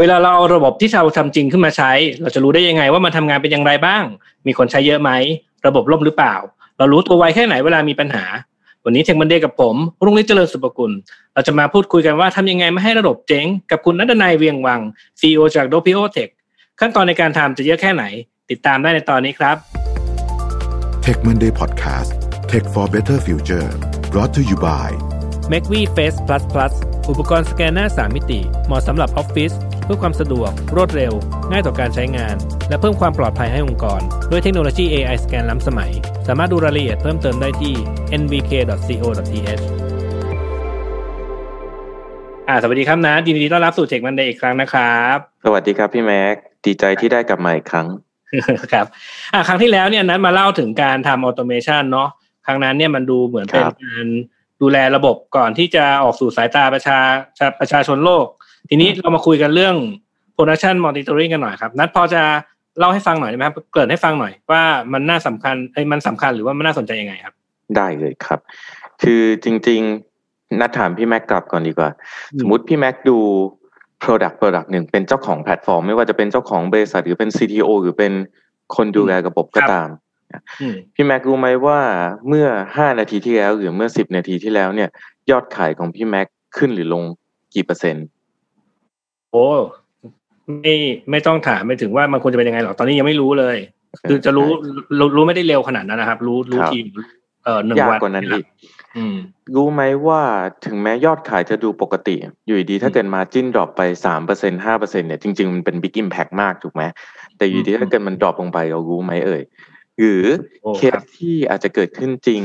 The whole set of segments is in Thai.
เวลาเราเอาระบบที่เราทำจริงขึ้นมาใช้ เราจะรู้ได้ยังไงว่ามันทำงานเป็นอย่างไรบ้าง มีคนใช้เยอะไหม ระบบล่มหรือเปล่า เรารู้ตัวไวแค่ไหนเวลามีปัญหา วันนี้เทคมันเดย์กับผม รุ่งฤทธิ์เจริญสุภกุล เราจะมาพูดคุยกันว่าทำยังไงไม่ให้ระบบเจ๊ง กับคุณนัทนายเวียงวัง CEO จาก d o p i o Tech ขั้นตอนในการทำจะเยอะแค่ไหน ติดตามได้ในตอนนี้ครับ Tech Monday Podcast Tech for Better Future brought to you by m a c v Face Plus Plus อุปกรณ์สแกนหน้า 3 มิติ เหมาะสำหรับออฟฟิศเพื่อความสะดวก รวดเร็ว ง่ายต่อการใช้งาน และเพิ่มความปลอดภัยให้องค์กร ด้วยเทคโนโลยี AI สแกนล้ำสมัย สามารถดูรายละเอียดเพิ่มเติมได้ที่ nvk.co.th อ่าสวัสดีครับนะยินดีต้อนรับสู่ Tech Monday อีกครั้งนะครับ สวัสดีครับพี่แม็กดีใจที่ได้กลับมาอีกครั้งครับอ่าครั้งที่แล้วเนี่ยนัดมาเล่าถึงการทำ automation เนาะครั้งนั้นเนี่ยมันดูเหมือนเป็นครับการ ดูแลระบบก่อนที่จะออกสู่สายตาประชาชาประชาชนโลก ทีนี้เรามาคุยกันเรื่อง production monitoring กันหน่อยครับ นัดพอจะเล่าให้ฟังหน่อยได้ไหมครับ เกริดให้ฟังหน่อยว่ามันน่าสำคัญเอ้ยมันสำคัญหรือว่ามันน่าสนใจยังไงครับ ได้เลยครับ คือจริง ๆ นัดถามพี่แม็กกลับก่อนดีกว่าอืมสมมติพี่แม็กดู Product Product หนึ่งเป็นเจ้าของแพลตฟอร์ม ไม่ว่าจะเป็นเจ้าของบริษัทหรือเป็น CTO หรือเป็นคนดูแลระบบก็ตามอืม พี่แม็กรู้ไหมว่าเมื่อ5นาทีที่แล้วหรือเมื่อ10นาทีที่แล้วเนี่ย ยอดขายของพี่แม็กขึ้นหรือลงกี่เปอร์เซ็นต์โอ้ไม่ไม่ต้องถามไปถึงว่ามันควรจะเป็นยังไงหรอกตอนนี้ยังไม่รู้เลย คือจะรู้รู้รู้ไม่ได้เร็วขนาดนั้นนะครับ รู้รู้ครับทีเอ่อหนึ่งยากวันกว่านั้นอีกอืมรู้ไหมว่าถึงแม้ยอดขายจะดูปกติ อยู่ดีๆถ้าเกิด margin drop ไปสามเปอร์เซ็นห้าเปอร์เซ็นเนี่ยจริงๆมันเป็น big impact มากถูกไหมแต่อยู่ดีอืมถ้าเกิดมัน drop ลงไปเรารู้ไหมเอ่ย หรือโอ้เคครัสบที่อาจจะเกิดขึ้นจริง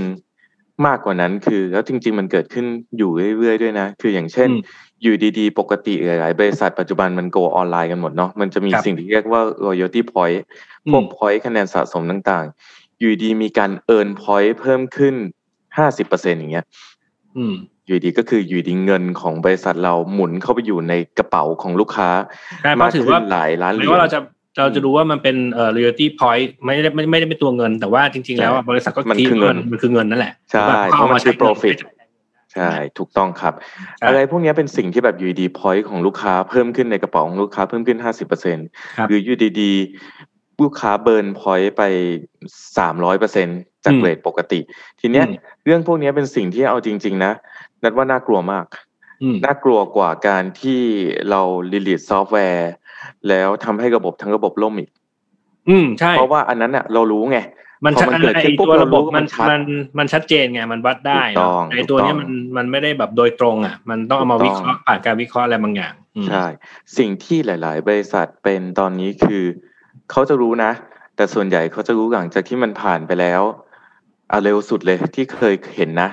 มากกว่านั้นคือ แล้วจริง ๆ มันเกิดขึ้นอยู่เรื่อยๆด้วยนะ คืออย่างเช่นอืมอยู่ดีๆ ปกติหลายๆบริษัทปัจจุบันมัน go online กันหมดเนาะมันจะมีครับสิ่งที่เรียกว่า loyalty point อืมพวก point คะแนนสะสมต่างๆ อยู่ดีมีการ earn point เพิ่มขึ้นห้าสิบเปอร์เซ็นอย่างเงี้ยอืมอยู่ดีก็คืออยู่ดีเงินของบริษัทเราหมุนเข้าไปอยู่ในกระเป๋าของลูกค้าใช่เพมากราะถือขึ้ว่านหลายล้านเหไม่รียญว่าเราจะ เราจะดูว่ามันเป็นเอ่อ royalty point ไม่ได้ไม่ไม่ได้เป็นตัวเงิน แต่ว่าจริง ๆ แล้วอะบริษัทก็มันคิดคือเงินมันคือเงินนั่นแหละใช่แบบเพราะมันคือเาาใช้ profit ใช่ถูกต้องครับใช่อะไรพวกเนี้ยเป็นสิ่งที่แบบอยู่ดีพอยต์ของลูกค้าเพิ่มขึ้นในกระเป๋าของลูกค้าเพิ่มขึ้นห้าสิบเปอร์เซ็นครับหรืออยู่ดีๆลูกค้าเบิร์นพอยต์ไปสามร้อยเปอร์เซ็นจากอืมเรทปกติ ทีเนี้ยอืมเรื่องพวกเนี้ยเป็นสิ่งที่เอาจริง ๆ นะ นัดว่าน่ากลัวมากอืมน่ากลัวกว่าการที่เรา release ซอฟต์แวร์ แล้วทำให้ระบบทั้งระบบล่มอีก อืมใช่ เพราะว่าอันนั้นเนี่ยเรารู้ไงมันพอชัดมันเกิดขึ้นไอ้ปุ๊บตัวเราระบบรู้ว่ามัมันนชัดมันมันชัดเจนไงมันวัดได้ถูกต้องเนอะไอ้ตัวเนี้ยถูกต้องมันมันไม่ได้แบบโดยตรงอะ มันต้องเอามาถูวิกต้องเคราะห์ผ่านการวิเคราะห์อะไรบางอย่างอืมใช่สิ่งที่หลาย ๆ บริษัทเป็นตอนนี้คือเขาจะรู้นะ แต่ส่วนใหญ่เขาจะรู้หลังจากที่มันผ่านไปแล้วเอาเร็วสุดเลยที่เคยเห็นนะ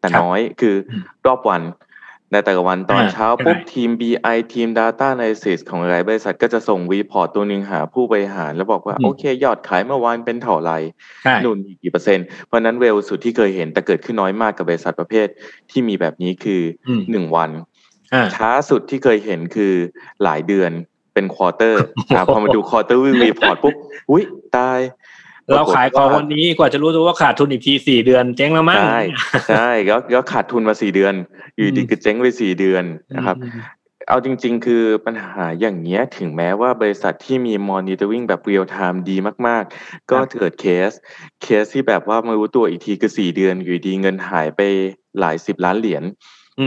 แต่ครับน้อยคืออมรอบวัน ในแต่ละวันตอนอ่าเช้าใช่ปุ๊บทีม BI ทีม Data Analysis ของหลายบริษัทก็จะส่ง report ตัวหนึ่งหาผู้บริหาร แล้วบอกว่า โอเค ยอดขายเมื่อวานเป็นเท่าไหร่ใช่นู่นมีกี่เปอร์เซ็นต์ เพราะฉะนั้นเร็วสุดที่เคยเห็นแต่เกิดขึ้นน้อยมากกับบริษัทประเภทที่มีแบบนี้คืออมหนึ่งวันอ่าช้าสุดที่เคยเห็นคือหลายเดือนเป็น quarter อะพอมาดู quarter report ปุ๊บอุ้ยตาย เราขายของวันนี้กว่าจะรู้ตัวว่าขาดทุนอีกทีสี่เดือนเจ๊งแล้วมั้งใช่ใช่แล้วแล้วขาดทุนมาสี่เดือน อยู่ดีอืมก็เจ๊งไปสี่เดือนนะครับอืมเอาจริง ๆ คือปัญหาอย่างเงี้ยถึงแม้ว่าบริษัทที่มี monitoring แบบ real time ดีมาก ๆ ก็ครับเกิดเคส เคสที่แบบว่ามารู้ตัวอีกทีคือสี่เดือน อยู่ดีเงินหายไปหลายสิบล้านเหรียญ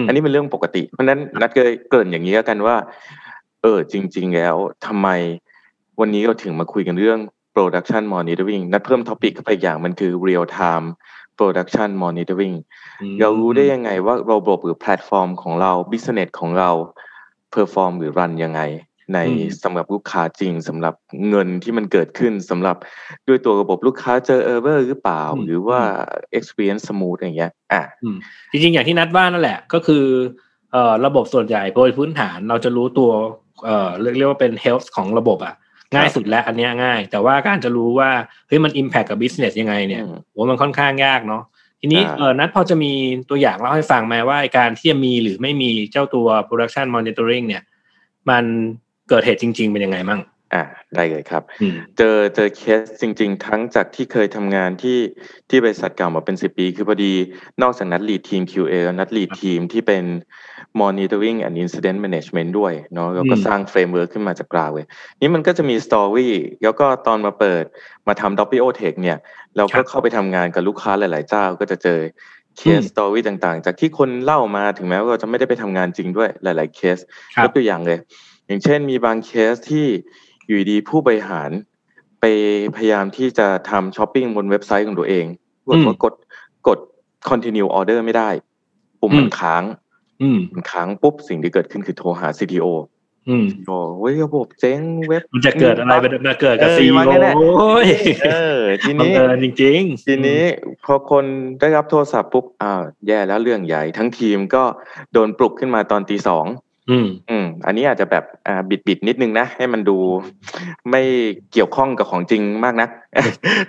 มอันนี้เป็นเรื่องปกติ เพราะฉะนั้นนัดก็เลยเกริ่นอย่างนี้แล้วกันว่า เออจริง ๆ แล้วทำไมวันนี้เราถึงมาคุยกันเรื่อง production monitoring นัดเพิ่มท็อปิกเข้าไปอีกอย่างมันคือ real time production monitoring เรารู้ได้ยังไงว่าระบบหรือแพลตฟอร์มของเรา business ของเรา perform หรือ run ยังไง ในอืมสำหรับลูกค้าจริงสำหรับเงินที่มันเกิดขึ้นสำหรับด้วยตัวระบบลูกค้าเจอ error หรือเปล่า หรือว่า experience smooth อย่างเงี้ยอะอืมจริงๆ อย่างที่นัดว่านั่นแหละ ก็คือเอ่อระบบส่วนใหญ่โดยพื้นฐานเราจะรู้ตัวเอ่อเรียกเรียกว่าเป็น health ของระบบอะ ง่ายสุดแล้วอันเนี้ยง่าย แต่ว่าการจะรู้ว่าเฮ้ยมัน impact กับ business ยังไงเนี่ยอืมโหมันค่อนข้างยากเนาะทีนี้ใช่เออนัดพอจะมีตัวอย่างเล่าให้ฟังไหมว่าไอ้การที่จะมีหรือไม่มีเจ้าตัว production monitoring เนี่ย มันเกิดเหตุจริง ๆ เป็นยังไงมั่ง อ่าได้เลยครับอืมเจอเจอเคสจริง ๆ ทั้งจากที่เคยทำงานที่ที่บริษัทเก่ามาเป็นสิบปี คือพอดีนอกจากนัด lead team QA แล้วนัด lead team ที่เป็น monitoring and incident management ด้วยเนาะแล้วก็อืมสร้าง framework ขึ้นมาจาก ground เลยนี่มันก็จะมี story แล้วก็ตอนมาเปิดมาทำ WO Tech เนี่ย เราก็เข้าไปทำงานกับลูกค้าหลาย ๆ เจ้าก็จะเจอเคสอืม story ต่างๆ จากที่คนเล่ามาถึงแม้ว่าเราจะไม่ได้ไปทำงานจริงด้วยหลาย ๆ เคสครับ ยกตัวอย่างเลย อย่างเช่นมีบางเคสที่ อยู่ดีๆผู้บริหารไปพยายามที่จะทำช้อปปิ้งบนเว็บไซต์ของตัวเองกดอืมว่ากดกด continue order ไม่ได้ ปุ่มอืมมันค้างอืมมันค้างปุ๊บสิ่งที่เกิดขึ้นคือโทรหา CTO อืมโอ้เว้ยระบบเจ๊งเว็บมันจะเกิดอะไรไปมาเกิดกับเออซีมาโอแน่ๆโอ้ยเออทีบังนี้เอิญจริง ๆ ทีนี้พอคนได้รับโทรศัพท์ปุ๊บอ้าวแย่แล้วเรื่องใหญ่ ทั้งทีมก็โดนปลุกขึ้นมาตอนตีสอง อืมอืมอันนี้อาจจะแบบอ่าบิดบิดๆนิดนึงนะ ให้มันดูไม่เกี่ยวข้องกับของจริงมากนัก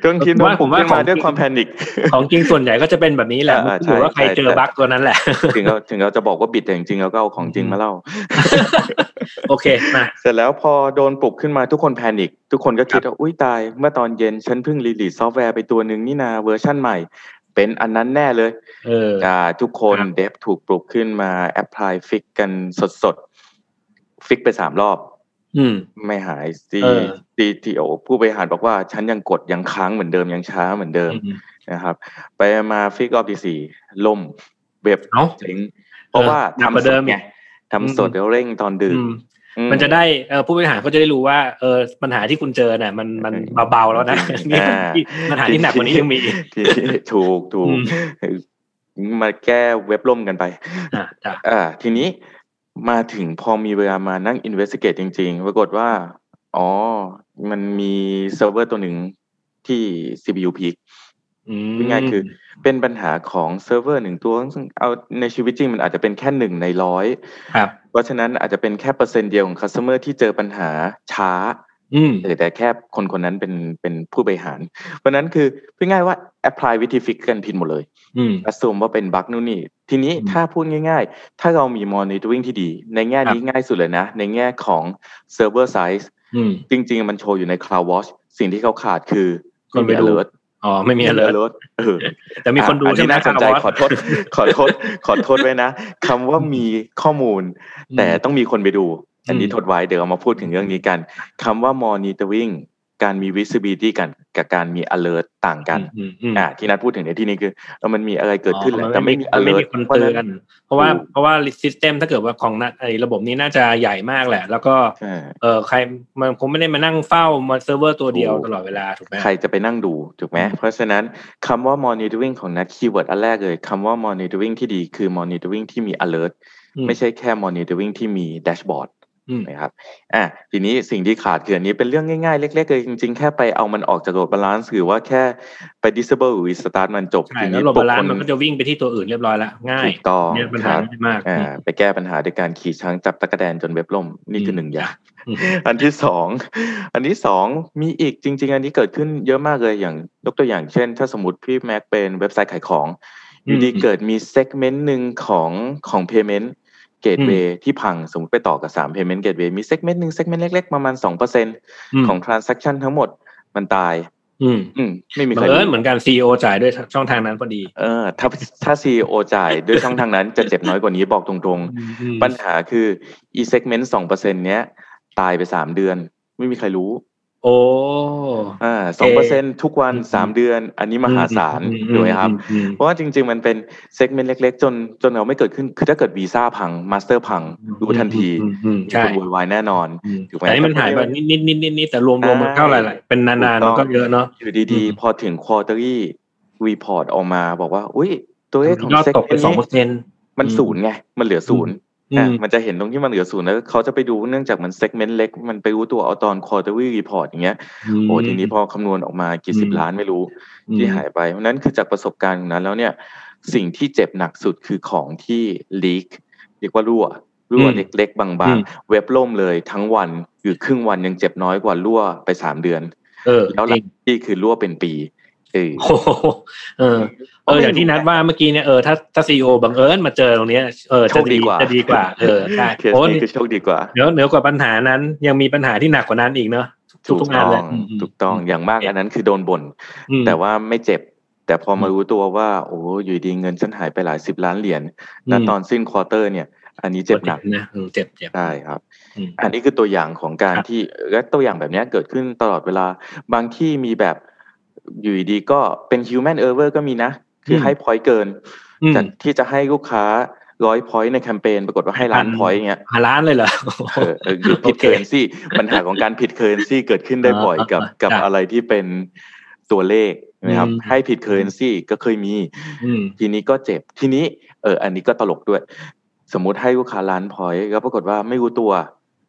เรื่องทีมโดนปลุกขึ้นมาด้วยความ panic ของจริงส่วนใหญ่ก็จะเป็นแบบนี้แหละอ่าไม่รู้ว่าใครใช่เจอใช่ bug ตัวนั้นแหละ ถึงเราถึงเราจะบอกว่าบิดแต่จริงๆเราก็เอาของจริงมาเล่า โอเคมาเสร็จแล้วพอโดนปลุกขึ้นมาทุกคน panic ทุกคนก็คิดว่าอุ้ยตาย เมื่อตอนเย็นฉันเพิ่ง release ซอฟต์แวร์ไปตัวหนึ่งนี่นาเวอร์ชั่นใหม่ เป็นอันนั้นแน่เลยเอออ่าทุกคนครับ dev ถูกปลุกขึ้นมา apply fix กันสดๆฟิกไปสามรอบอืมไม่หายซีเออซีทีโอผู้บริหารบอกว่า ฉันยังกดยังค้างเหมือนเดิมยังช้าเหมือนเดิมอืมนะครับ ไปมาฟิกรอบที่สี่ล่มเว็บเอ้าเจ๊งเพราะว่าหนักกว่าทำสเดิดมไงอีกทำสดอืมแล้วเร่งตอนดึกอื มอืมันจะได้เออผู้บริหารเขาจะได้รู้ว่าเออปัญหาที่คุณเจอเนี่ยมันมันเออเบาๆแล้วนะจริงนี่อ่าปัญหาที่หนักกว่านี้ยังมีที่ถูกถูกอืมมาแก้เว็บล่มกันไปอ่าจ้ะอ่าทีนี้มาถึงพอมีเวลามานั่ง investigate จริง ๆ ปรากฏว่า อ๋อ มันมีเซิร์ฟเวอร์ตัวหนึ่งที่ CPU peak อืม ง่ายๆคือเป็นปัญหาของเซิร์ฟเวอร์หนึ่งตัวซึ่งเอาในชีวิตจริงมันอาจจะเป็นแค่หนึ่งในร้อยครับเพราะฉะนั้นอาจจะเป็นแค่เปอร์เซ็นต์เดียวของ customer ที่เจอปัญหาช้าอืมแต่แต่แค่คนคนนั้นเป็นเป็นผู้บริหาร เพราะฉะนั้นคือพูดง่ายๆว่า apply วิธีฟิกกันผิดหมดเลยอืมอ s ส u m e ว่าเป็นบั๊กนู่นนี่ ทีนี้อืมถ้าพูดง่าย ๆ ถ้าเรามี monitoring ที่ดี ในแง่นี้ง่ายสุดเลยนะ ในแง่ของ server size อืมจริง ๆ มันโชว์อยู่ใน cloud watch สิ่งที่เขาขาดคือคนไปดู alert อ๋อไม่มีอะไร alert เออแต่มีคนดูอะอัใช่ไหมน่าสนใจครับขอโทษขอโทษขอโทษไว้นะคำว่ามีข้อมูล แต่ต้องมีคนไปดู อันนี้อืมทดไว้เดี๋ยวเรามาพูดถึงเรื่องนี้กันคำว่า monitoring การมี visibility กันกับการมี alert ต่างกันอืมอืมอ่าที่นัดพูดถึงในที่นี้คือเออมันมีอะไรเกิดขึ้นแหละอ๋อแต่ไม่มีนไม่ alert มีคนเตือนเพราะว่าถูกเพราะว่า system ถ้าเกิดว่าของน่ะไอ้ระบบนี้น่าจะใหญ่มากแหละ แล้วก็ใช่เออใครมันคงไม่ได้มานั่งเฝ้ามาเซิร์ฟเวอร์ตัวเดียวถูกตลอดเวลาถูกไหมใครจะไปนั่งดูถูกไหมอืมเพราะฉะนั้นคำว่า monitoring ของนัด keyword อันแรกเลยคำว่า monitoring ที่ดีคือ monitoring ที่มี alert อืมไม่ใช่แค่ monitoring ที่มี dashboard อืม นะครับอะทีนี้สิ่งที่ขาดคืออันนี้เป็นเรื่องง่ายๆ เล็กๆเลยจริงๆ แค่ไปเอามันออกจาก load balance หรือว่าแค่ไป disable หรือ restart มันจบใช่ทีแล้วนี้ load balance มันก็จะวิ่งไปที่ตัวอื่นเรียบร้อยละง่ายถูกต้องเนี่ยปัญหารับง่ายมากอ่าอืมไปแก้ปัญหาด้วยการขี่ช้างจับตั๊กแตนจนเว็บล่มนี่คือหนึ่งอย่างอืมอันที่สองอันที่สองมีอีกจริง ๆ อันนี้เกิดขึ้นเยอะมากเลยอย่างยกตัวอย่างเช่น ถ้าสมมติพี่แม็กเป็นเว็บไซต์ขายของอยู่ดี ๆ อืมเกิดมี segment หนึ่งของของ payment gateway ที่พังสมมติไปต่อกับสาม payment gateway มี segment หนึ่ง segment เล็ก ๆ ประมาณสองเปอร์เซ็นมของ transaction ทั้งหมดมันตาย อืมอืมไม่มีบัใครงเอิญรู้เหมือนกัน CEO จ่ายด้วยช่องทางนั้นพอดี เออ ถ้าถ้า CEO จ่ายด้วยช่องทางนั้นจะเจ็บน้อยกว่านี้บอกตรงอืมๆปัญหาคือ ไอ้ segment สองเปอร์เซ็นเนี้ย ตายไปสามเดือน ไม่มีใครรู้ โอ้อ่าสองเปอร์เซ็นทุกวันอืมสามเดือน อันนี้มหาศาลอืถูกไหมครับอืมเพราะว่าจริง ๆ มันเป็นเซกเมนต์เล็ก ๆ จนจนเราไม่เกิดขึ้นคือถ้าเกิดวีซ่าพังมาสเตอร์พังรู้ทันทีอืมอืมมีใช่คนโวยวายแน่นอนอืมถูกไหมแต่นี่มันหายไปนิดนิดนิดนิดนิดแต่รวมรวมมันเท่าไหร่ล่ะเป็นนานๆถูมันกต้ก็องเยอะเนาะอยู่ดีอืมๆพอถึง quarterly report ออกมาบอกว่า อุ้ยตัวเลขของยอดเซกตกเมไปนต์สองนี้เปอร์เซ็นต์มันอืมศูนย์ไงมันเหลือศูนย์อือะ มมันจะเห็นตรงที่มันเหลือศูนย์แล้วเขาจะไปดูเนื่องจากมันเซกเมนต์เล็ก มันไปรู้ตัวเอาตอน quarterly report อย่างเงี้ยโอ้ทีนี้พอคำนวณออกมากี่สิบอืมล้านไม่รู้อืมที่หายไป เพราะฉะนั้นคือจากประสบการณ์ของนั้นแล้วเนี่ยสิ่งที่เจ็บหนักสุดคือของที่ leak เรียกว่ารั่วรั่วอืมเล็กๆ บาอืงมๆเว็บล่มเลยทั้งวันหรือครึ่งวันยังเจ็บน้อยกว่ารั่วไปสามเดือนเออแล้วหจลัริงงที่คือรั่วเป็นปี เออโอ้โหเออเอออย่างที่นัดว่าเมื่อกี้เนี่ยเออถ้าถ้าซีอบังเอิญมาเจอตรงเนี้ยเออโชจะคดีกว่าจะดีกว่า เออใช่เคสโอ้นี้คือโชคดีกว่าเดี๋ยวเหนือกว่าปัญหานั้น ยังมีปัญหาที่หนักกว่านั้นอีกเนอะทุถูกกทุกงานต้อเลยงอืมมถูกต้องอย่างมากอันนั้นคือโดนบ่นอืมแต่ว่าไม่เจ็บ แต่พอมาอืมรู้ตัวว่า โอ้อยู่ดีเงินฉันหายไปหลายสิบล้านเหรียญอืมแล้วตอนสิ้นควอเตอร์เนี่ยอันนี้เจ็บหนักนะอืมเจ็บเจ็บใช่ครับอืมอันนี้คือตัวอย่างของการครับที่และตัวอย่างแบบเนี้ยเกิดขึ้นตลอดเวลา บางที่มีแบบ อยู่ดีๆก็เป็น human error ก็มีนะ คือให้ point เกินอืมจากที่จะให้ลูกค้าร้อย point ในแคมเปญปรากฏว่าให้ล้าน point เงี้ยฮะ ล้านเลยเหรอเออเออหรือผิด currency ปัญหาของการผิด currency เกิดขึ้นได้บ่อยกับอ่ากับครับอะไรที่เป็นตัวเลขนะครับอืมให้ผิด currency ก็เคยมีอืมทีนี้ก็เจ็บทีนี้เอออันนี้ก็ตลกด้วย สมมุติให้ลูกค้าล้าน point แล้วปรากฏว่าไม่รู้ตัว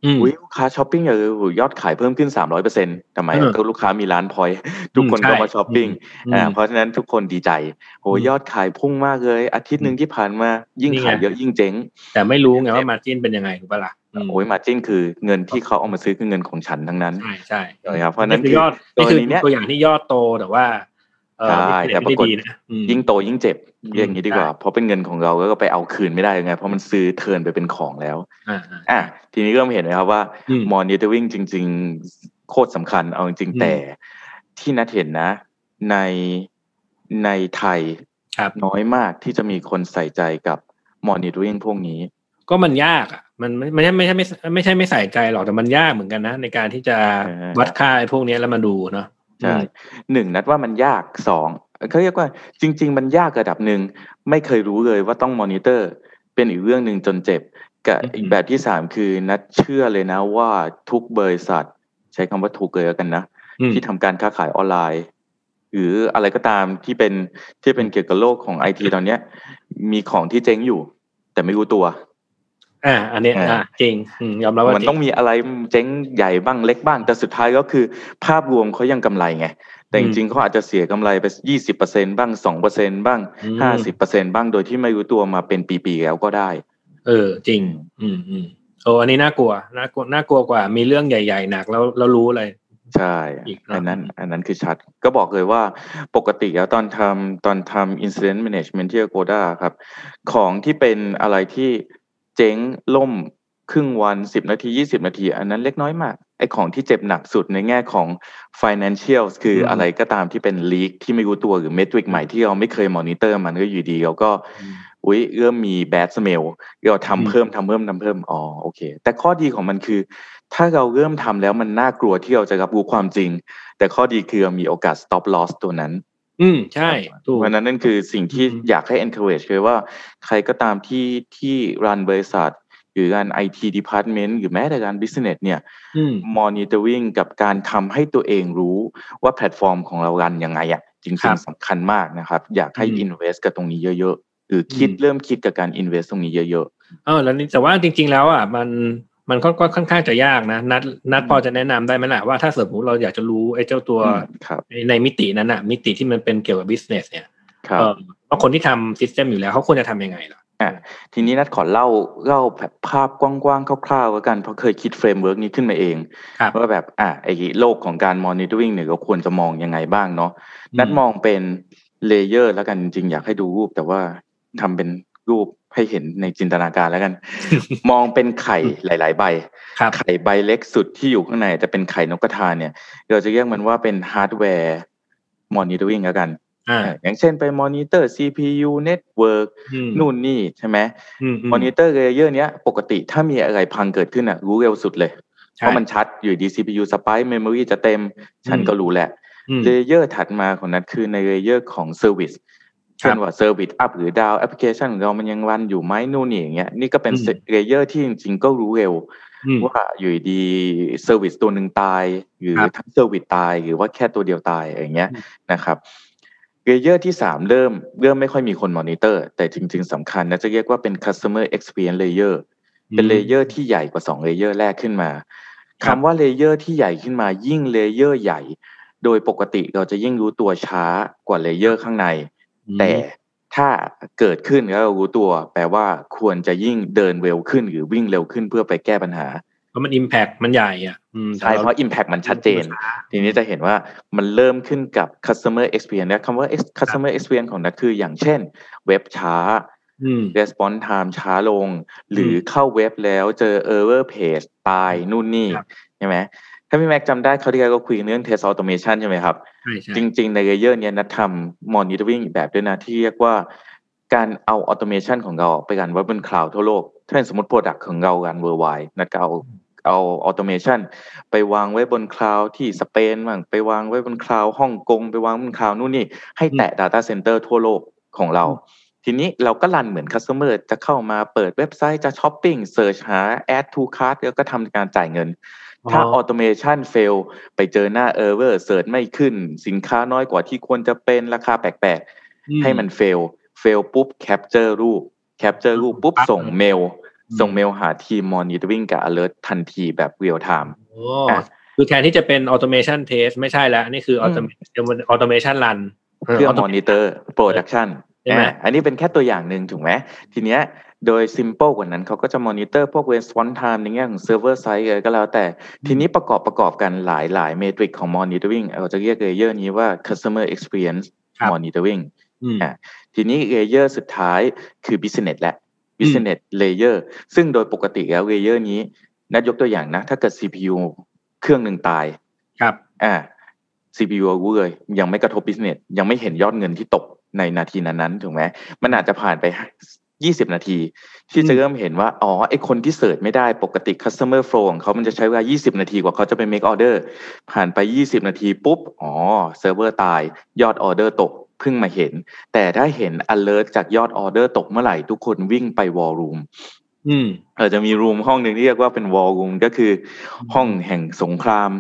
อืมอุ้ยลูกค้าช้อปปิ้งเออยอดขายเพิ่มขึ้นสามร้อยเปอร์เซ็นต์ทำไมเออก็ลูกค้ามีล้าน point ทุกคนใช่ก็มาช้อปปิ้งอืมอ่าเพราะฉะนั้นทุกคนดีใจโหอืมยอดขายพุ่งมากเลย อาทิตย์หนึ่งที่ผ่านมายิ่งนี่ไงขายเยอะยิ่งเจ๊ง แต่ไม่รู้ไงว่ามาจิ้นเป็นยังไงถูกปะล่ะมโอ้ยมาจิ้นคือเงินที่เขาเอามาซื้อคือเงินของฉันทั้งนั้น ใช่ใช่นะครับเพราะฉะนั้นคือยอดคือนี่คือตัวนี้เนี่ยตัวอย่างที่ยอดโตแต่ว่าเออ ใช่ไม่แต่ได้ปรากฏดีนะอืมยิ่งโตยิ่งเจ็บอืมอย่างนี้ดีกว่าใช่เพราะเป็นเงินของเราก็ไปเอาคืนไม่ได้ไง เพราะมันซื้อเทิร์นไปเป็นของแล้วอ่าอ่าอะทีนี้เริ่มเห็นไหมครับว่าอืม monitoring จริง ๆ โคตรสำคัญเอาจริงอืมๆแต่ ที่นัดเห็นนะ ในในไทยครับน้อยมากที่จะมีคนใส่ใจกับ monitoring พวกนี้ ก็มันยากอะมันไม่ไม่ใช่ไม่ใช่ไม่ไม่ใช่ไม่ใส่ใจหรอกแต่มันยากเหมือนกันนะ ในการที่จะเออวัดค่าไอ้พวกเนี้ยแล้วมาดูเนาะ ใช่หนึ่งนัดว่ามันยากสองเขาเรียกว่าจริง ๆ มันยากระดับหนึ่งไม่เคยรู้เลยว่าต้องมอนิเตอร์ เป็นอีกเรื่องหนึ่งจนเจ็บกับอีกแบบที่สามคือนัดเชื่อเลยนะว่าทุกบริษัท ใช้คำว่าถูกเลยแล้วกันนะอืมที่ทำการค้าขายออนไลน์ หรืออะไรก็ตามที่เป็นที่เป็นเกี่ยวกับโลกของไอทีตอนเนี้ย มีของที่เจ๊งอยู่ แต่ไม่รู้ตัว อ่าอันเนี้ยอ่าอ่าจริงอืมยอมรับว่ามันจริต้องมีอะไรเจ๊งใหญ่บ้างเล็กบ้าง แต่สุดท้ายก็คือ ภาพรวมเขายังกำไรไงแต่จริงๆเขาอาจจะเสียกำไรไปยี่สิบเปอร์เซ็นบ้างสองเปอร์เซ็นบ้างอืมห้าสิบเปอร์เซ็นบ้างโดยที่ไม่รู้ตัวมาเป็นปีๆแล้วก็ได้ เออ จริง อืมอืมโอ้อันนี้น่ากลัวน่ากลัวน่ากลัวกว่า มีเรื่องใหญ่ๆหนักแล้วเรารู้เลยใช่อีกเนอะอันนั้นอันนั้นคือชัด ก็บอกเลยว่าปกติแล้วตอนทำตอนทำ incident management ที่ Agoda ครับ ของที่เป็นอะไรที่ เจ๊งล่มครึ่งวันสิบนาทียี่สิบนาที อันนั้นเล็กน้อยมากไอ้ของที่เจ็บหนักสุดในแง่ของ financial คืออะไรก็ตามที่เป็น leak ที่ไม่รู้ตัวหรือ metric ใหม่ที่เราไม่เคย monitor มันก็อยู่ดีเราก็อุ้ยเริ่มมี bad smell เราอืมทำเพิ่มทำเพิ่มทำเพิ่มอ๋อโอเค แต่ข้อดีของมันคือ ถ้าเราเริ่มทำแล้วมันน่ากลัวที่เราจะรับรู้ความจริง แต่ข้อดีคือเรามีโอกาส stop loss ตัวนั้น อืมใช่ถูกเพราะฉะนั้นนั่นคือสิ่งที่อืมอยากให้ encourage เลยว่าใครก็ตามที่ที่รันบริษัท หรือการ IT department หรือแม้แต่การ business เนี่ยอืม monitoring กับการทำให้ตัวเองรู้ว่าแพลตฟอร์มของเรารันยังไงอะจครัริงบๆสำคัญมากนะครับ อยากให้อืม invest กับตรงนี้เยอะๆหรือคิดอืมเริ่มคิดกับการ invest ตรงนี้เยอะเออแล้วนี่แต่ว่าจริง ๆ แล้วอะมัน มันก็ก็ค่อนข้างจะยากนะ นัดนัดพอจะแนะนำได้ไหมล่ะว่าถ้าสมมติเราอยากจะรู้ไอ้เจ้าตัวๆอืมครับในในมิตินั้นอะมิติที่มันเป็นเกี่ยวกับ business เนี่ยครับเออว่าคนที่ทำ system อยู่แล้วเขาควรจะทำยังไงล่ะอะทีนี้นัดขอเล่าเล่าแบบภาพกว้างๆคร่าวๆแล้วกันเพราะเคยคิด framework นี้ขึ้นมาเองครับว่าแบบอะไอ้โลกของการ monitoring เนี่ยเราควรจะมองยังไงบ้างเนาะอืมนัดมองเป็นlayer แล้วกันจริงๆอยากให้ดูรูปแต่ว่าทำเป็นรูป ให้เห็นในจินตนาการแล้วกัน มองเป็นไข่หลาย ๆใบครับไข่ใบเล็กสุดที่อยู่ข้างในจะเป็นไข่นกกระทาเนี่ย เราจะเรียกมันว่าเป็นฮาร์ดแวร์ monitoring แล้วกันอ่าอะอย่างเช่นไป monitor CPU network อืมนู่นนี่ใช่ไหมอืมอืม monitor layer เนี้ยปกติถ้ามีอะไรพังเกิดขึ้นอะรู้เร็วสุดเลยใช่เพราะมันชัดอยู่ดี CPU spike memory จะเต็ม ฉันอืมก็รู้แหละอืม layer ถัดมาของนั้นคือใน layer ของ service ครับ เช่นว่า service up หรือ down application ของเรามันยัง run อยู่ไหมนู่นนี่อย่างเงี้ยนี่ก็เป็นอืม layer ที่จริงๆก็รู้เร็วอืมว่าอยู่ดี service ตัวหนึ่งตาย หรือครับทั้ง service ตาย หรือว่าแค่ตัวเดียวตายอย่างเงี้ยอืมนะครับ layer ที่สามเริ่มเริ่มไม่ค่อยมีคนมอนิเตอร์ แต่จริง ๆสำคัญนะจะเรียกว่าเป็น customer experience layer เป็น layer ที่ใหญ่กว่าสอง layer แรกขึ้นมาครับคำว่า layer ที่ใหญ่ขึ้นมายิ่ง layer ใหญ่ โดยปกติเราจะยิ่งรู้ตัวช้ากว่า layer ข้างใน แต่ถ้าเกิดขึ้นแล้วเรารู้ตัว แปลว่าควรจะยิ่งเดินเร็วขึ้นหรือวิ่งเร็วขึ้นเพื่อไปแก้ปัญหาเพราะมัน impact มันใหญ่อะใช่เพราะ Impact มันชัดเจน ทีนี้จะเห็นว่ามันเริ่มขึ้นกับ customer experience นะคำว่า customer experience ของนัดคืออย่างเช่น เว็บช้า response time ช้าลง หรือเข้าเว็บแล้วเจอ error page ตายนู่นนี่ใช่ไหม ถ้าพี่แม็กจำได้เขาที่เราก็คุยเรื่อง test automation ใช่ไหมครับจริง ๆ ใน layer นี้นัดทำ monitoring แบบด้วยนะที่เรียกว่าการเอา automation ของเราไป run ไว้บน cloud ทั่วโลก ถ้าเป็นสมมติ product ของเรา run worldwide นัดก็เอาเอา automation ไปวางไว้บน cloud ที่สเปนบ้างไปวางไว้บน cloud ฮ่องกงไปวางบน cloud นู่นนี่ให้แตะ Data Center ทั่วโลกของเรา ทีนี้เราก็ run เหมือน customer จะเข้ามาเปิดเว็บไซต์จะช้อปปิ้ง search หา add to cart แล้วก็ทำการจ่ายเงิน ถ้า automation fail ไปเจอหน้า error search ไม่ขึ้น สินค้าน้อยกว่าที่ควรจะเป็นราคาแปลกๆ ให้มัน fail fail ปุ๊บ capture รูป capture รูปปุ๊บส่งเมล ส่งเมลหาทีมมอนิเตอร์วิ่งกับ alert ทันทีแบบ real time คือแทนที่จะเป็น automation test ไม่ใช่แล้วนี่คือ automation run เพื่อ monitor production อันนี้ เป็นแค่ตัวอย่างหนึ่งถูกไหมทีเนี้ยโดย simple กว่านั้นเขาก็จะ monitor พวก response time ในแง่ของ server side ก็แล้วแต่ทีนี้ประกอบประกอบกันหลายหลาย metric ของ monitoring เราจะเรียก layer นี้ว่า customer experience monitoring อ่าทีนี้ layer สุดท้ายคือ business แหละ business layer ซึ่งโดยปกติแล้ว layer นี้นัดยกตัวอย่างนะ ถ้าเกิด CPU เครื่องหนึ่งตายครับอ่า CPU รู้เลยยังไม่กระทบ business ยังไม่เห็นยอดเงินที่ตก ในนาทีนั้นๆถูกไหมมันอาจจะผ่านไป20นาที ที่จะเริ่มเห็นว่า อ๋อไอคนที่ search ไม่ได้ปกติ customer flow ของเขามันจะใช้เวลา 20 นาทีกว่าเขาจะไป make order ผ่านไป 20 นาทีปุ๊บ อ๋อเซิร์ฟเวอร์ตาย ยอดออเดอร์ตกเพิ่งมาเห็น แต่ถ้าเห็น alert จากยอดออเดอร์ตกเมื่อไหร่ทุกคนวิ่งไป war roomอืมอาจจะมีรูมห้องหนึ่งที่เรียกว่าเป็นวอลลุ่มก็คือห้องแห่งสงคราม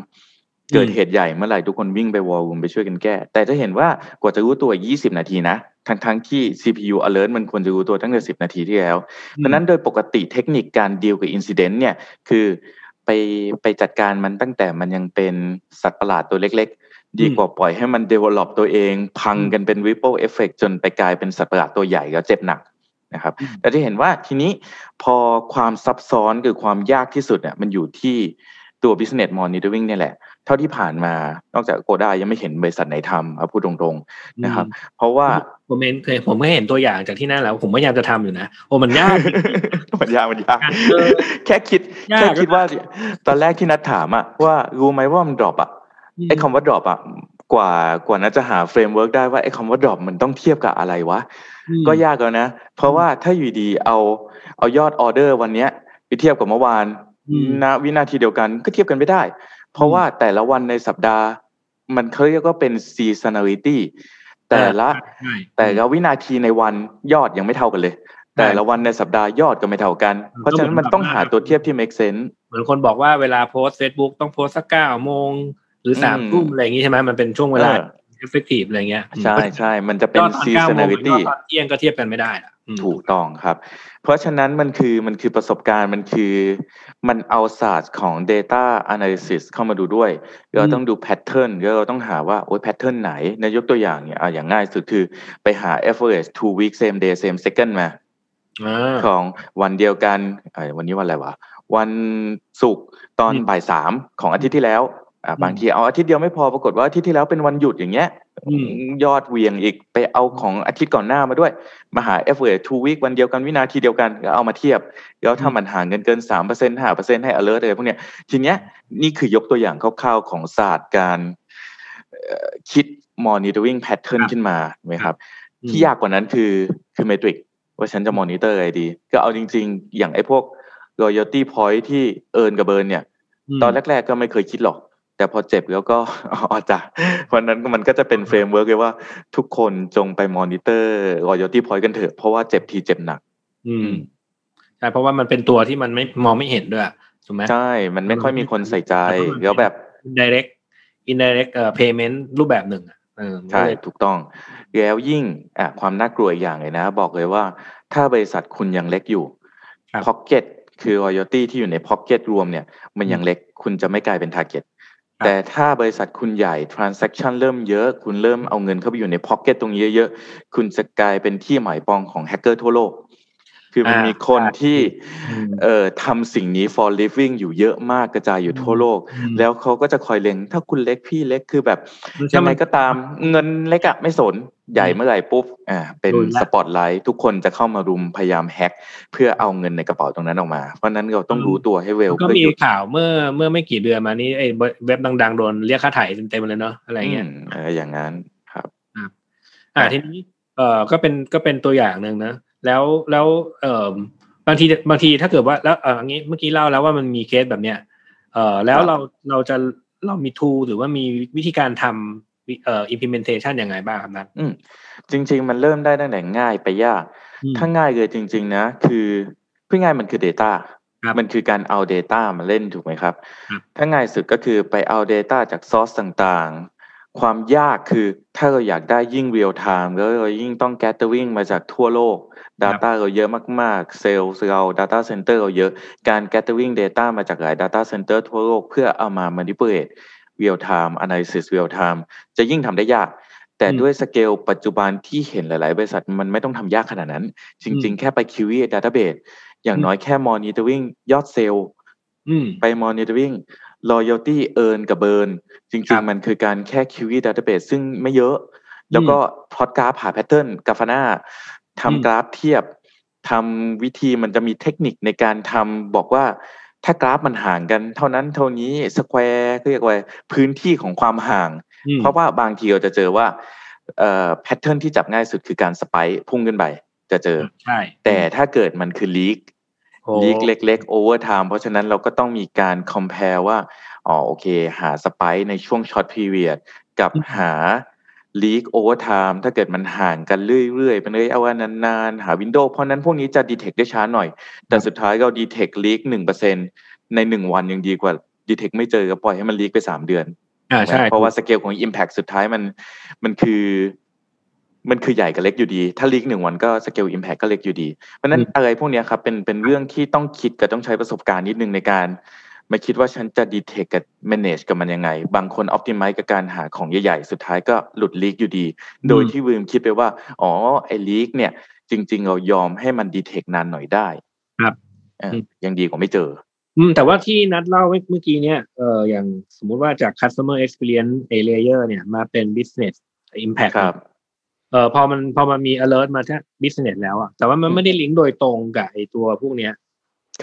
เกิดเหตุใหญ่เมื่อไหร่ทุกคนวิ่งไปวอลลุ่มไปช่วยกันแก้ แต่จะเห็นว่ากว่าจะรู้ตัว 20 นาทีนะ ทั้งทั้งที่ CPU alert มันควรจะรู้ตัวตั้งแต่ 10 นาทีที่แล้วดังนั้นโดยปกติเทคนิคการดีลกับอินซิเดนต์เนี่ยคือไปไปจัดการมันตั้งแต่มันยังเป็นสัตว์ประหลาดตัวเล็กดีกว่าปล่อยให้มัน develop ตัวเอง พังกันเป็น ripple effect จนไปกลายเป็นสัตว์ประหลาดตัวใหญ่แล้วเจ็บหนักนะครับแต่ที่เห็นว่าทีนี้พอความซับซ้อนคือความยากที่สุดเนี่ยมันอยู่ที่ตัว business monitoring เนี่ยแหละ เท่าที่ผ่านมา นอกจาก Agoda ยังไม่เห็นบริษัทไหนทำครับพูดตรงๆนะครับ เพราะว่าผมเห็นเคยผมก็เห็นตัวอย่างจากที่นั่นแล้ว ผมพยายามจะทำอยู่นะโอ้มันยากมันยากมันยากแค่คิดแค่คิดว่า ตอนแรกที่นัดถามอะว่ารู้ไหมว่ามัน drop อะไอ้คำว่า drop อะกว่ากว่านั้นจะหา framework ได้ว่าไอ้คำว่า drop มันต้องเทียบกับอะไรวะ ก็ยากแล้วนะ เพราะว่าถ้าอยู่ดีเอาเอายอดออเดอร์วันเนี้ยไปเทียบกับเมื่อวานนะวินาทีเดียวกันก็เทียบกันไม่ได้ เพราะว่าแต่ละวันในสัปดาห์ มันเขาเรียกว่าเป็น seasonality แต่ละแต่ละวินาทีในวันยอดยังไม่เท่ากันเลย แต่ละวันในสัปดาห์ยอดก็ไม่เท่ากัน เพราะฉะนั้นมันต้องหาตัวเทียบที่ make sense เหมือนคนบอกว่าเวลาโพสเฟซบุ๊กต้องโพสสักเก้าโมงหรือสามทุ่มอะไรอย่างนี้ใช่ไหมมันเป็นช่วงเวลา effective อะไรเงี้ยใช่ใช่มันจะเป็น seasonality ตอนเที่ยงก็เทียบกันไม่ได้ ถูกต้องครับ เพราะฉะนั้นมันคือมันคือประสบการณ์มันคือมันเอาศาสตร์ของ data analysis เข้ามาดูด้วย เราต้องดู pattern เราต้องหาว่าโอ้ย pattern ไหนในยกตัวอย่างเนี่ยอย่างง่ายสุดคือไปหา average two week same day same second มาของวันเดียวกันวันนี้วันอะไรวะ วันศุกร์ตอนบ่ายสามของอาทิตย์ที่แล้วบางทีเอาอาทิตย์เดียวไม่พอปรากฏว่าอาทิตย์ที่แล้วเป็นวันหยุดอย่างเงี้ย ยอดเหวี่ยงอีกไปเอาของอาทิตย์ก่อนหน้ามาด้วย มาหา for two week วันเดียวกันวินาทีเดียวกันก็เอามาเทียบ แล้วถ้ามันห่างกันเกินสามเปอร์เซ็นต์ห้าเปอร์เซ็นต์ให้ alert อะไรพวกเนี้ยทีเนี้ยนี่คือยกตัวอย่างคร่าวๆของศาสตร์การคิด monitoring pattern ขึ้นมาไหมครับ ที่ยากกว่านั้นคือคือ metric ว่าฉันจะมอนิเตอร์อะไรดี ก็เอาจริง ๆ อย่างไอ้พวก loyalty point ที่ earn กับ burn เนี่ย ตอนแรก ๆ ก็ไม่เคยคิดหรอก แต่พอเจ็บแล้วก็อ๋อจ้ะเพราะนั้นมันก็จะเป็น framework เลยว่าทุกคนจงไป monitor loyalty point กันเถอะเพราะว่าเจ็บทีเจ็บหนัก อืมใช่เพราะว่ามันเป็นตัวที่มันไม่มองไม่เห็นด้วยถูกไหมใช่ มันไม่ค่อยมีคนใส่ใจแล้วแบบ direct indirect เอ่อ payment รูปแบบหนึ่งใช่ถูกต้อง แล้วยิ่งอะความน่ากลัวอย่างเลยนะ บอกเลยว่าถ้าบริษัทคุณยังเล็กอยู่ pocket คือ royalty ที่อยู่ใน pocket รวมเนี่ย มันยังเล็กคุณจะไม่กลายเป็น target แต่ถ้าบริษัทคุณใหญ่ transaction เริ่มเยอะ คุณเริ่มเอาเงินเข้าไปอยู่ในพ็อกเก็ตตรงนี้เยอะๆ คุณจะกลายเป็นที่หมายปองของแฮกเกอร์ทั่วโลก คือมันอ่ามีคนใช่ที่อืมเอ่อทำสิ่งนี้ for living อยู่เยอะมากกระจายอยู่ทั่วโลกอืมแล้วเขาก็จะคอยเล็ง ถ้าคุณเล็กพี่เล็กคือแบบมันยังไงมันก็ตามเงินเล็กอะไม่สนใหญ่เมื่อไหร่ปุ๊บอ่าเป็นโดนละสปอตไลท์ทุกคนจะเข้ามารุมพยายาม hack เพื่อเอาเงินในกระเป๋าตรงนั้นออกมา เพราะฉะนั้นเราต้องรู้ตัวให้เร็วก็เพื่อที่หยุดเขาเมื่อเมื่อไม่กี่เดือนมานี้ไอ้เว็บดังๆโดนเรียกค่าไถ่เต็มๆเลยเนาะอะไรเงี้ยมเอออย่างนั้นครับอ่าทีนี้เอ่อก็เป็นก็เป็นตัวอย่างหนึ่งนะแล้วแล้วเอ่อบางทีบางทีถ้าเกิดว่าแล้วเอออย่างนี้เมื่อกี้เล่าแล้วว่ามันมีเคสแบบเนี้ยเอ่อแล้วครับเราเราจะเรามี tool หรือว่ามีวิธีการทำวิเอ่อ implementation ยังไงบ้างครับนัทอืมจริง ๆ มันเริ่มได้ตั้งแต่ง่ายไปยากอืมถ้าง่ายเลยจริง ๆ นะ คือเพื่อง่ายมันคือ Data ครับมันคือการเอา Data มาเล่นถูกไหมครับครับ ถ้าง่ายสุดก็คือไปเอา Data จากซอสต่างๆ ความยากคือถ้าเราอยากได้ยิ่ง real time แล้วเรายิ่งต้อง gathering มาจากทั่วโลก Data เราเยอะมากๆ เซลล์เรา Data Center เราเยอะการ gathering data มาจากหลาย Data Center ทั่วโลกเพื่อเอามา manipulate real time analysis real time จะยิ่งทำได้ยาก แต่อืมด้วยสเกลปัจจุบันที่เห็นหลาย ๆ บริษัทมันไม่ต้องทำยากขนาดนั้น จริง ๆ แค่ไป query database อย่างอืมน้อยแค่ monitoring ยอดเซลล์อืมไป monitoring loyalty earn กับ burn จครัริงบๆมันคือการแค่ query database ซึ่งไม่เยอะ แล้วก็ plot graph หา pattern กราฟนาอืมทำกราฟเทียบทำวิธีมันจะมีเทคนิคในการทำบอกว่าถ้ากราฟมันห่างกันเท่านั้นเท่านี้ square เรียกว่าพื้นที่ของความห่างอืมเพราะว่าบางทีเราจะเจอว่าเอ่อ pattern ที่จับง่ายสุดคือการสไปค์พุ่งขึ้นไปจะเจอ ใช่ แต่ถ้าเกิดมันคือ leak โอ้ ลีกเล็กๆ over time เพราะฉะนั้นเราก็ต้องมีการ compare ว่าอ๋อโอเค หาสไปในช่วง short period กับอืมหา leak over time ถ้าเกิดมันห่างกันเรื่อยๆเป็นระยะเวลานานๆ หา window เพราะฉะนั้นพวกนี้จะ detect ได้ช้าหน่อย แต่สุดท้ายเรา detect leak หนึ่งเปอร์เซ็นในหนึ่งวันยังดีกว่า detect ไม่เจอก็ปล่อยให้มัน leak ไปสามเดือนอ่าใช่เพราะว่าสเกลของ Impact สุดท้ายมันมันคือ มันคือใหญ่กับเล็กอยู่ดี ถ้าลีกหนึ่งวันก็สเกล Impact ก็เล็กอยู่ดีเพราะฉะนั้นอืมอะไรพวกเนี้ยครับเป็นเป็นเรื่องที่ต้องคิดกับต้องใช้ประสบการณ์นิดนึงในการมาคิดว่าฉันจะ detect กับ manage กับมันยังไง บางคน optimize กับการหาของใหญ่ๆ สุดท้ายก็หลุดลีกอยู่ดี โดยที่ลืมคิดไปว่า อ๋อ ไอ้ลีกเนี่ย จริง ๆ เรายอมให้มัน detect นานหน่อยได้ ครับเออยังดีกว่าไม่เจอ อืม แต่ว่าที่นัดเล่าเมื่อกี้เนี่ยเอออย่างสมมุติว่าจาก customer experience a layer เนี่ยมาเป็น business impact ครับ เออพอมันพอมันมี alert มาที่ business แล้วอะแต่ว่ามันไม่ได้ลิงก์โดยตรงกับไอตัวพวกเนี้ย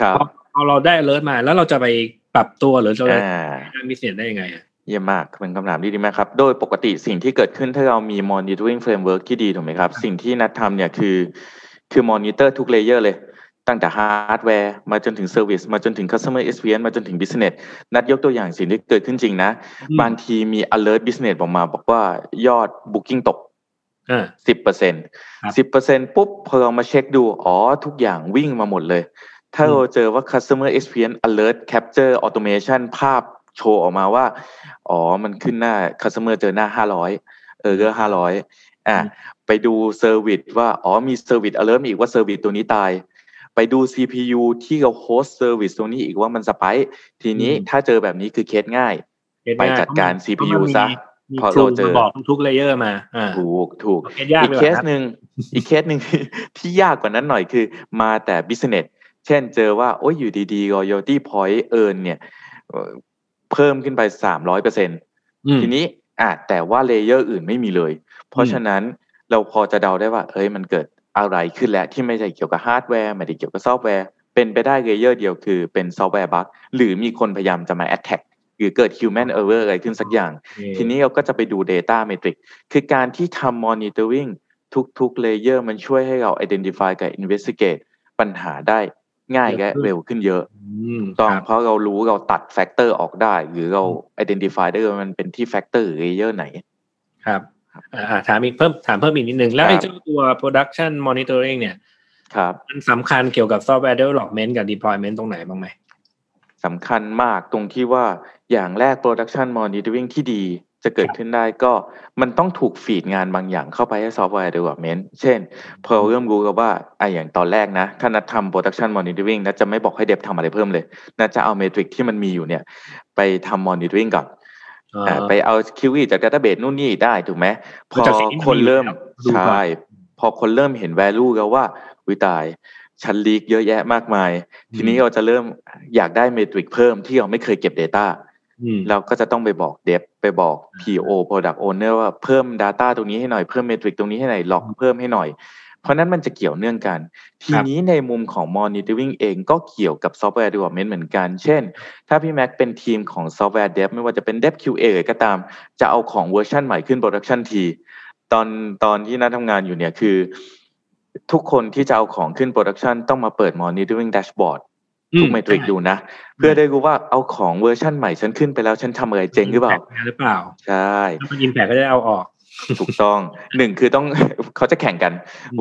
ครับพอพอเราได้ alert มาแล้วเราจะไปปรับตัวหรือจะไปอ่าทำ business ได้ยังไงอะเยี่ยมมากเป็นคำถามที่ดีมากครับ โดยปกติสิ่งที่เกิดขึ้นถ้าเรามี monitoring framework ที่ดีถูกไหมครับ สิ่งที่นัดทำเนี่ยคือคือ monitor ทุก layer เลยตั้งแต่ hardware มาจนถึง service มาจนถึง customer experience มาจนถึง business นัดยกตัวอย่างสิ่งที่เกิดขึ้นจริงนะอืมบางทีมี alert business ออกมา บอกว่ายอด booking ตกอ่า สิบเปอร์เซ็นครับสิบเปอร์เซ็นปุ๊บพอเรามาเช็คดู อ๋อ ทุกอย่างวิ่งมาหมดเลย ถ้าอืมเราเจอว่า customer experience alert capture automation ภาพโชว์ออกมาว่า อ๋อ มันขึ้นหน้า customer เจอหน้าห้าร้อยเออก็ห้าร้อยอะอืมไปดูเซอร์วิสว่า อ๋อ มี service alert มาอีกว่า service ตัวนี้ตาย ไปดู CPU ที่เรา host service ตัวนี้อีกว่ามัน spike ทีนี้อืมถ้าเจอแบบนี้คือเคสง่ายเห็นไหมไปจัดการเพะมัน CPU เพราะมันมีซะ มีพอครูเราเจอมาบอกทุกๆ layer มาอ่าถูกถูกเคสยากอีกเลยเคสเหรอครับหนึ่งอีกเคสหนึ่งที่ยากกว่านั้นหน่อยคือ มาแต่ business เช่นเจอว่า โอ้ยอยู่ดีๆ loyalty point earn เนี่ยเอ่อเพิ่มขึ้นไปสามร้อยเปอร์เซ็นอืมทีนี้อะแต่ว่า layer อื่นไม่มีเลย เพราะฉะนั้นเราพอจะเดาได้ว่าเอ้ยมันเกิดอะไรขึ้นแล้วที่ไม่ใช่เกี่ยวกับฮาร์ดแวร์ไม่ได้เกี่ยวกับซอฟต์แวร์ เป็นไปได้ layer เดียวคือเป็นซอฟต์แวร์ bugหรือมีคนพยายามจะมา attack ห รือเกิด human error อะไรขึ้นสักอย่าง ทีนี้เราก็จะไปดู Data Metric คือการที่ทำ Monitoring ทุกๆ Layer มันช่วยให้เรา Identify กับ Investigate ปัญหาได้ง่ายและเร็วขึ้นเยอะอืมต้องครับเพราะเรารู้เราตัด Factor ออกได้ หรือเรา Identify ได้ว่ามันเป็นที่ Factor หรือ Layer ไหน ครับอ่าอ่าถามอีกเพิ่มถามเพิ่มอีกนิดนึง แล้วครับไอ้เจ้าตัว production monitoring เนี่ย ครับ มันสำคัญเกี่ยวกับ software development กับ deployment ตรงไหนบ้างไหม สำคัญมากตรงที่ว่าอย่างแรก Production Monitoring ที่ดีจะเกิดขึ้นได้ก็มันต้องถูกฟีดงานบางอย่างเข้าไปให้ Software Development เช่นพอเราเริ่มรู้แล้วว่าไอะอย่างตอนแรกนะ ถ้านัดทำ Production Monitoring นัดจะไม่บอกให้เดฟทำอะไรเพิ่มเลยนัดจะเอาเมทริกที่มันมีอยู่เนี่ย ไปทำ Monitoring ก่อนอ่าอ่าไปเอาคิวจาก Database นู่นนี่ได้ถูกไหมพอจากสิ่งที่มันคนเริ่มมีอยู่แล้วดูก่อนใช่พอคนเริ่มเห็น value แล้วว่าวิตาย ชั้นลีกเยอะแยะมากมาย ทีนี้เราจะเริ่มอยากได้เมทริกเพิ่มที่เราไม่เคยเก็บ Data เราก็จะต้องไปบอกเดฟไปบอก PO Product Owner ว่าเพิ่ม Data ตรงนี้ให้หน่อยเพิ่มเมทริกตรงนี้ให้หน่อยล็อกเพิ่มให้หน่อย เพราะนั้นมันจะเกี่ยวเนื่องกัน ทีนี้ในมุมของ Monitoring เองก็เกี่ยวกับ Software Development เหมือนกัน เช่น ถ้าพี่แม็กเป็นทีมของ Software Dev ไม่ว่าจะเป็น Dev QA ก็ตาม จะเอาของเวอร์ชันใหม่ขึ้น Production ที ตอนตอนที่นัททำงานอยู่เนี่ยคือ ทุกคนที่จะเอาของขึ้น Production ต้องมาเปิด Monitoring Dashboard ทุก metric ดูนะ เพื่อได้รู้ว่าเอาของเวอร์ชั่นใหม่ฉันขึ้นไปแล้วฉันทำอะไรเจ๊งหรือเปล่าหรือเปล่า ใช่ถ้ามัน impact ก็จะเอาออก ถูกต้องหนึ่งคือต้องเขาจะแข่งกัน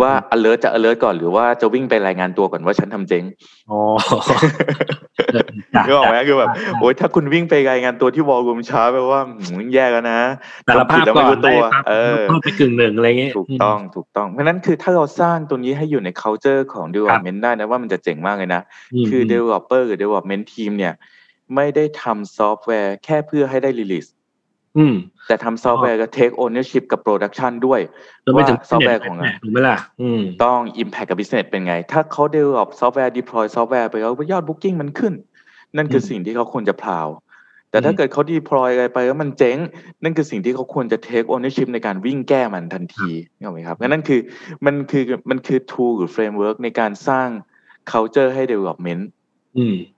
ว่า alert จะ alert ก่อนหรือว่าจะวิ่งไปรายงานตัวก่อนว่าฉันทำเจ๊งอ๋อนึกออกไหมคือแบบโอ้ยถ้าคุณวิ่งไปรายงานตัวที่ war room ช้าแปลว่าแย่แล้วนะแต่ละภาพก่อนตัวเออไปกึ่งหนึ่งอะไรเงี้ยถูกต้องถูกต้องเพราะนั้นคือถ้าเราสร้างตัวนี้ให้อยู่ใน culture ของ development ได้นะว่ามันจะเจ๋งมากเลยนะคือ developer หรือ development team เนี่ย ไม่ได้ทำซอฟต์แวร์แค่เพื่อให้ได้ release แต่ทำซอฟต์แวร์ก็ take ownership กับ production ด้วยว่าซอฟต์แวร์ของเราถูกไหมล่ะต้อง impact กับ business เป็นไง ถ้าเขา develop ซอฟต์แวร์ deploy ซอฟต์แวร์ไปแล้วยอด booking มันขึ้น นั่นคือสิ่งที่เขาควรจะ proud แต่ถ้าเกิดเขา deploy อะไรไปแล้วมันเจ๊ง นั่นคือสิ่งที่เขาควรจะ take ownership ในการวิ่งแก้มันทันทีเข้าไหมครับนั่นคือมันคือมันคือ tool หรือ framework ในการสร้าง culture ให้ development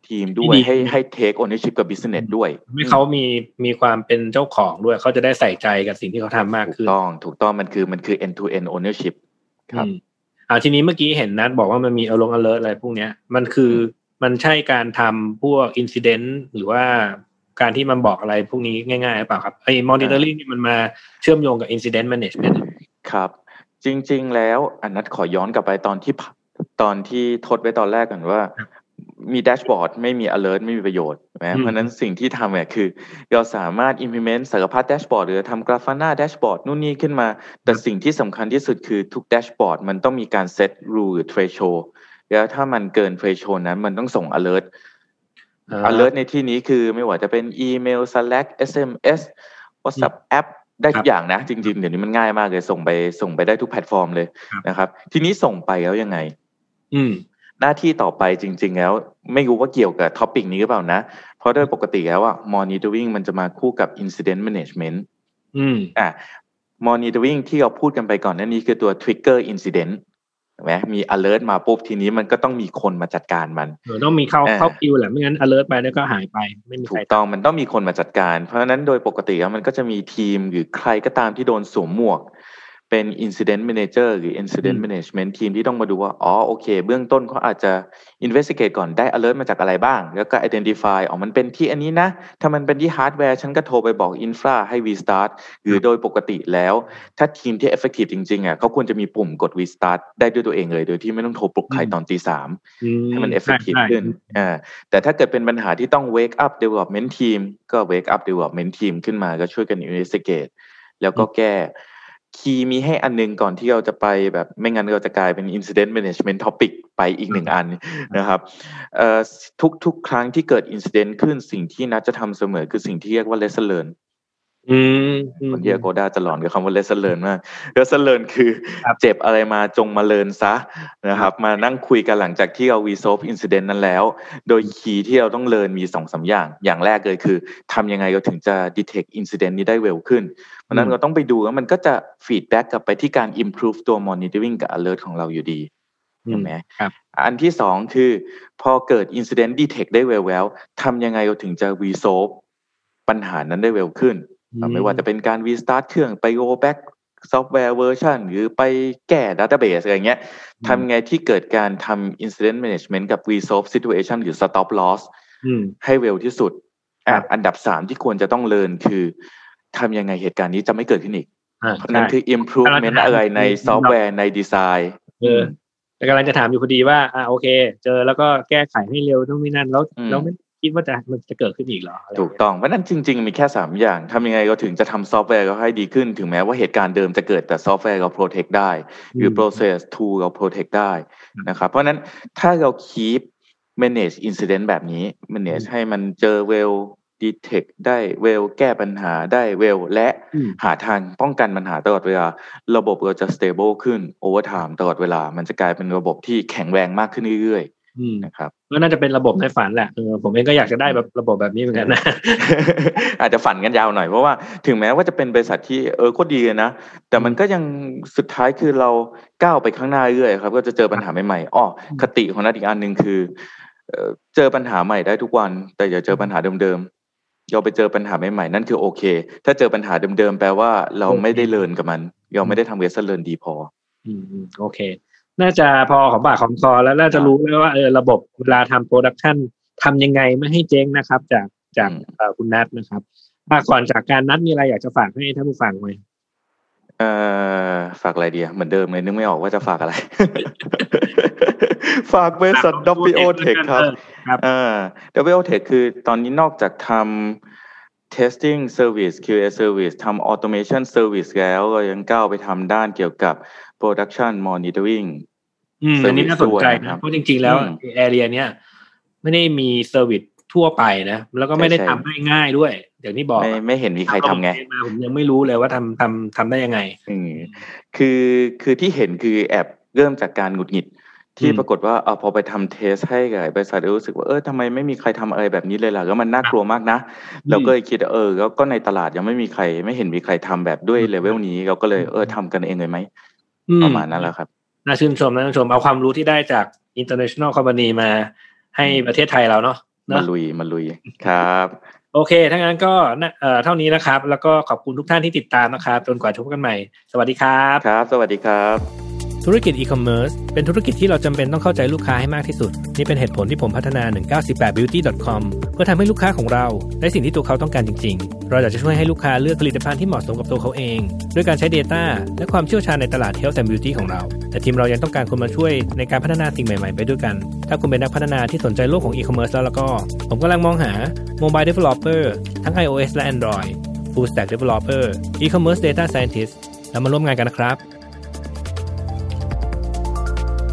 ทีมด้วยให้ให้ take ownership กับ business ด้วยให้เขามีมีความเป็นเจ้าของด้วย เขาจะได้ใส่ใจกับสิ่งที่เขาทำมากขึ้นถูกต้องถูกต้องมันคือมันคือ end to end ownership ครับอ่าทีนี้เมื่อกี้เห็นนัทบอกว่ามันมี alarm alert อะไรพวกเนี้ย มันคือมันใช่การทำพวก incident หรือว่าการที่มันบอกอะไรพวกนี้ง่ายๆหรือเปล่าครับไอ้ monitoring นี่มันมาเชื่อมโยงกับ incident management ครับ จริง ๆ แล้วอันนัทขอย้อนกลับไปตอนที่ตอนที่ทดไว้ตอนแรกกันว่า มีแดชบอร์ดไม่มี alert ไม่มีประโยชน์นะเพราะนั้นสิ่งที่ทำเนี่ยคือ เราสามารถ implement สารพัดแดชบอร์ดหรือทำ Grafana dashboard นู่นนี่ขึ้นมา แต่สิ่งที่สำคัญที่สุดคือทุกแดชบอร์ดมันต้องมีการ set rule หรือ threshold แล้วถ้ามันเกิน threshold นั้นมันต้องส่ง alert alert ในที่นี้คือไม่ว่าจะเป็นอีเมล Slack SMS WhatsApp แอปได้ทุกอย่างนะ จริงๆ เดี๋ยวนี้มันง่ายมากเลยส่งไปส่งไปได้ทุกแพลตฟอร์มเลยนะครับ ทีนี้ส่งไปแล้วยังไง อืม หน้าที่ต่อไปจริง ๆ แล้ว ไม่รู้ว่าเกี่ยวกับ topic นี้หรือเปล่านะ เพราะโดยปกติแล้วอะ monitoring มันจะมาคู่กับ incident management อืมอะ monitoring ที่เราพูดกันไปก่อนนั่นนี้คือตัว trigger incident ไหมมี alert มาปุ๊บทีนี้มันก็ต้องมีคนมาจัดการมันต้องมีเข้าเข้าคิวแหละไม่งั้น alert ไปแล้วก็หายไปไม่มีถูกต้องมันต้องมีคนมาจัดการ เพราะฉะนั้นโดยปกติแล้วมันก็จะมีทีมหรือใครก็ตามที่โดนสวมหมวก เป็น incident manager หรือ incident management ทีมที่ต้องมาดูว่า อ๋อ โอเค เบื้องต้นเขาอาจจะ investigate ก่อนได้ alert มาจากอะไรบ้าง แล้วก็ identify อ๋อ มันเป็นที่อันนี้นะ ถ้ามันเป็นที่ hardware ฉันก็โทรไปบอก infra ให้ restart หรือโดยปกติแล้ว ถ้าทีมที่ effective จริงๆอะเขาควรจะมีปุ่มกด restart ได้ด้วยตัวเองเลย โดยที่ไม่ต้องโทรปลุกใครตอนตีสามให้มัน effective ขึ้น อ่า แต่ถ้าเกิดเป็นปัญหาที่ต้อง wake up development team ก็ wake up development team ขึ้นมาก็ช่วยกัน investigate แล้วก็แก้ คีย์มีให้อันนึงก่อนที่เราจะไปแบบไม่งั้นเราจะกลายเป็น incident management topic ไปอีกหนึ่งอันนะครับทุกทุกครั้งที่เกิด incident ขึ้นสิ่งที่นัดจะทำเสมอคือสิ่งที่เรียกว่า lesson learn อืมคนเยียโกด้าจะหลอนกับคำว่า lesson learn มาก lesson learn คือเจ็บอะไรมาจงมาเลินซะนะครับ มานั่งคุยกันหลังจากที่เรา resolve incident นั้นแล้ว โดยคีย์ที่เราต้องเลินมีสองสาอย่าง อย่างแรกเลยคือทำยังไงเราถึงจะ detect incident นี้ได้เร็วขึ้น เพราะนั้นเราต้องไปดูแล้วมันก็จะ feedback กลับไปที่การ improve ตัว monitoring กับ alert ของเราอยู่ดีใช่ไหมอันที่สองคือ พอเกิด incident detect ได้เร็วแล้วทำยังไงเราถึงจะ resolve ปัญหานั้นได้เร็วขึ้น ไม่ว่าจะเป็นการ restart เครื่องไป rollback ซอฟต์แวร์เวอร์ชันหรือไปแก้ database อะไรเงี้ยทำไงที่เกิดการทำ incident management กับ resolve situation หรือ stop loss ให้เร็วที่สุดอันดับสามที่ควรจะต้องเรียนคือทำยังไงเหตุการณ์นี้จะไม่เกิดขึ้นอีก เพราะนั้นคือ improvement อะไรในซอฟต์แวร์ในดีไซน์แต่กำลังจะถามอยู่พอดีว่าอ่าโอเค เจอแล้วก็แก้ไขให้เร็วทุกนี่นั่นแล้วแล้วไม่ คิดว่าจะมันจะเกิดขึ้นอีกเหรอถูกต้องเพราะนั้นจริง ๆ มีแค่สามอย่างทำยังไงก็ถึงจะทำซอฟต์แวร์ก็ให้ดีขึ้น ถึงแม้ว่าเหตุการณ์เดิมจะเกิดแต่ซอฟต์แวร์เรา protect ได้ หรือ process tool เรา protect ได้นะครับเพราะนั้นถ้าเรา keep manage incident แบบนี้ manage ให้มันเจอเร็ว detect ได้เร็วแก้ปัญหาได้เร็วและอืมหาทางป้องกันปัญหาตลอดเวลา ระบบเราจะ stable ขึ้น over time ตลอดเวลา มันจะกลายเป็นระบบที่แข็งแรงมากขึ้นเรื่อยอืมๆ นะครับก็น่าจะเป็นระบบในฝันแหละเออผมเองก็อยากจะได้แบบระบบแบบนี้เหมือนกันนะอาจจะฝันกันยาวหน่อยเพราะว่าถึงแม้ว่าจะเป็นบริษัทที่เออโคตรดีเลยนะแต่มันก็ยังสุดท้ายคือเราก้าวไปข้างหน้าเรื่อยๆครับ ก็จะเจอปัญหาใหม่ๆอ้อคติของนัดอีกอันหนึ่งคือเอ่อเจอปัญหาใหม่ได้ทุกวัน แต่อย่าเจอปัญหาเดิมๆเราไปเจอปัญหาใหม่ๆนั่นคือโอเค ถ้าเจอปัญหาเดิมๆแปลว่าเราไม่ได้เรียนกับมัน เราไม่ได้ทำ lesson learnedพอ อืมอืมโอเค น่าจะพอของปากของคอแล้วน่าจะรู้แล้วว่าเออระบบเวลาทำ production ทำยังไงไม่ให้เจ๊งนะครับ จากจากอืมเอ่อคุณนัทนะครับอะก่อนจากการนัทมีอะไรอยากจะฝากให้ท่านผู้ฟังไหมเอ่อฝากอะไรดีอะเหมือนเดิมเลยนึกไม่ออกว่าจะฝากอะไร ฝากบริษัท w o Tech ครับเออครับอ่า w o Tech คือตอนนี้นอกจากทำ testing service QA service ทำ automation service แล้วเรายังก้าวไปทำด้านเกี่ยวกับ production monitoring อืมอันนี้น่าสนใจด้วยนะครันะบเพราะจริง ๆ แล้วอืมแอเรียเนี้ยไม่ได้มีเซอร์วิสทั่วไปนะ แล้วก็ไม่ได้ใช่ทำได้ง่ายด้วยอย่างที่บอกไม่ไม่เห็นมีใครทำไงมาผมยังไม่รู้เลยว่าทำทำทำได้ยังไงอืมคือคือที่เห็นคือแอบเริ่มจากการหงุดหงิด ที่อืมปรากฏว่าเอาพอไปทำเทสให้กับบริษัทรู้สึกว่าเออทำไมไม่มีใครทำอะไรแบบนี้เลยล่ะแล้วมันน่ากลัวมากนะเราก็เลยคิดว่าเออแล้วก็ในตลาดยังไม่มีใคร ไม่เห็นมีใครทำแบบด้วยเลเวลนี้ เราก็เลยเออทำกันเองเลยไหมอื ประมาณนั้นแหละครับ น่าชื่นชมน่าชื่นชมเอาความรู้ที่ได้จาก international company มาให้ประเทศไทยเราเนาะมาเนาะลุยมาลุยครับ โอเคถ้างั้นก็น่าเอ่อเท่านี้นะครับ แล้วก็ขอบคุณทุกท่านที่ติดตามนะครับ จนกว่าจะพบกันใหม่ สวัสดีครับ ครับ สวัสดีครับ ธุรกิจอีคอมเมิร์ซเป็นธุรกิจที่เราจำเป็นต้องเข้าใจลูกค้าให้มากที่สุด นี่เป็นเหตุผลที่ผมพัฒนา 198beauty.com เพื่อทำให้ลูกค้าของเราได้สิ่งที่ตัวเขาต้องการจริง ๆ เราอยากจะช่วยให้ลูกค้าเลือกผลิตภัณฑ์ที่เหมาะสมกับตัวเขาเอง ด้วยการใช้ Data และความเชี่ยวชาญในตลาด Health and Beauty ของเรา แต่ทีมเรายังต้องการคนมาช่วยในการพัฒนาสิ่งใหม่ๆ ไปด้วยกัน ถ้าคุณเป็นนักพัฒนาที่สนใจโลกของ e-commerce แล้วแล้วก็ ผมกำลังมองหา Mobile Developer ทั้ง iOS และ Android Full Stack Developer E-commerce Data Scientist แล้วมาร่วมงานกันนะครับ